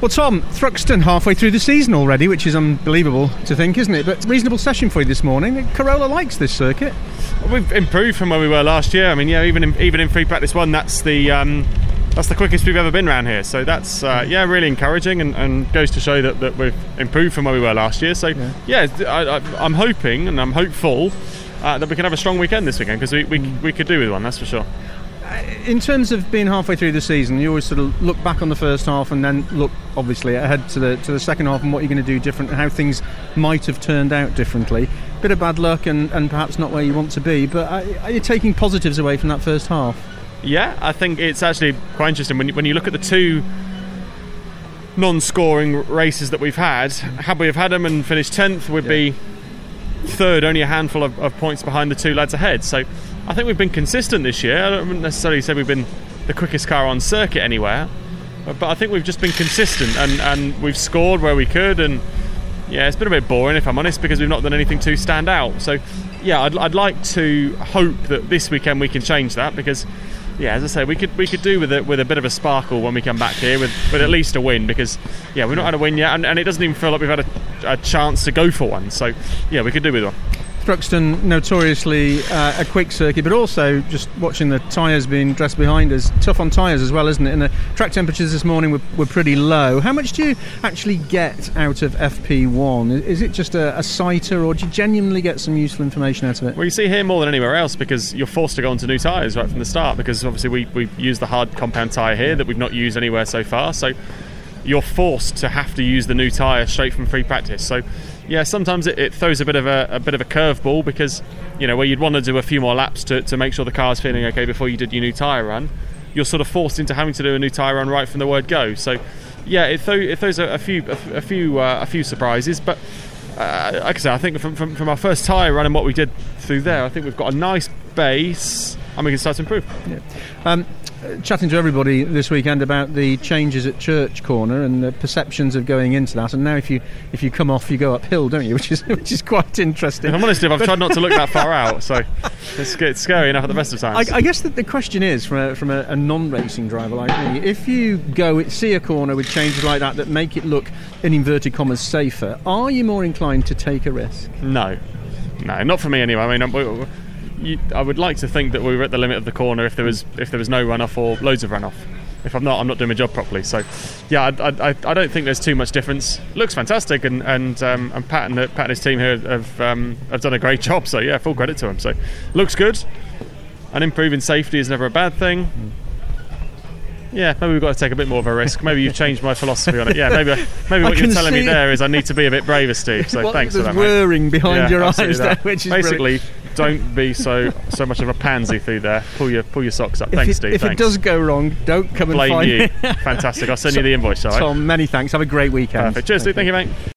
Well, Tom, Thruxton halfway through the season already, which is unbelievable to think, isn't it? But reasonable session for you this morning. Corolla likes this circuit. We've improved from where we were last year. I mean, yeah, even in, even in free practice one, that's the um, that's the quickest we've ever been around here. So that's uh, yeah, really encouraging and, and goes to show that, that we've improved from where we were last year. So yeah, yeah I, am hoping and I'm hopeful uh, that we can have a strong weekend this weekend because we, we, we could do with one, that's for sure Uh, in terms of being halfway through the season, you always sort of look back on the first half and then look obviously ahead to the to the second half and what you're going to do different and how things might have turned out differently. Bit of bad luck and, and perhaps not where you want to be, but are you taking positives away from that first half? Yeah, I think it's actually quite interesting when you, when you look at the two non-scoring races that we've had. Had we have had them and finished tenth, we'd yeah. be third, only a handful of, of points behind the two lads ahead. So I think we've been consistent this year. I don't necessarily say we've been the quickest car on circuit anywhere, but I think we've just been consistent and, and we've scored where we could. And yeah, it's been a bit boring if I'm honest because we've not done anything to stand out. So yeah, I'd, I'd like to hope that this weekend we can change that because yeah, as I say, we could we could do with it with a bit of a sparkle when we come back here with, with at least a win because yeah, we've not had a win yet, and, and it doesn't even feel like we've had a, a, chance to go for one. So yeah, we could do with one. Thruxton notoriously uh, a quick circuit, but also just watching the tyres being dressed behind us, tough on tyres as well, isn't it? And the track temperatures this morning were, were pretty low. How much do you actually get out of FP1? Is it just a, a sighter, or do you genuinely get some useful information out of it? Well, you see here more than anywhere else because you're forced to go onto new tyres right from the start because obviously we, we use the hard compound tyre here that we've not used anywhere so far. So you're forced to have to use the new tyre straight from free practice. So yeah, sometimes it, it, throws a bit of a, a bit of a curveball because you know where you'd want to do a few more laps to, to make sure the car's feeling okay before you did your new tyre run, you're sort of forced into having to do a new tyre run right from the word go. So yeah, it, throw, it throws a, a few a, few uh, a few surprises, but. Uh, like I said, I think from, from, from our first tyre run and what we did through there, I think we've got a nice base and we can start to improve. Yeah. Um, chatting to everybody this weekend about the changes at Church Corner and the perceptions of going into that. And now, if you if you come off, you go uphill, don't you? Which is which is quite interesting. If I'm honest, I've tried not to look that far out, so it's, it's scary enough at the best of times. I, I guess that the question is, from a, from a, a, non-racing driver like me, if you go see a corner with changes like that that make it look, in inverted commas, safer, are you more inclined to take a risk? No, no, not for me anyway. I mean you, I would like to think that we were at the limit of the corner if there was if there was no runoff or loads of runoff. If I'm not, I'm not doing my job properly. So, yeah, I, I, I don't think there's too much difference. Looks fantastic, and and um, and Pat and the, Pat and his team here have um, have done a great job. So yeah, full credit to them. So, looks good. And improving safety is never a bad thing. Yeah, maybe we've got to take a bit more of a risk. Maybe you've changed my philosophy on it. Yeah, maybe maybe what you're telling me there is I need to be a bit braver, Steve. So well, thanks for that. whirring mate. behind yeah, your eyes there, which is basically don't be so so much of a pansy through there. Pull your pull your socks up. If thanks, it, Steve. If thanks. it does go wrong, don't come Blame and find you. me. Fantastic. I'll send so, you the invoice. All right. Tom, many thanks. Have a great weekend. Perfect. Cheers, Steve. Thank you, mate.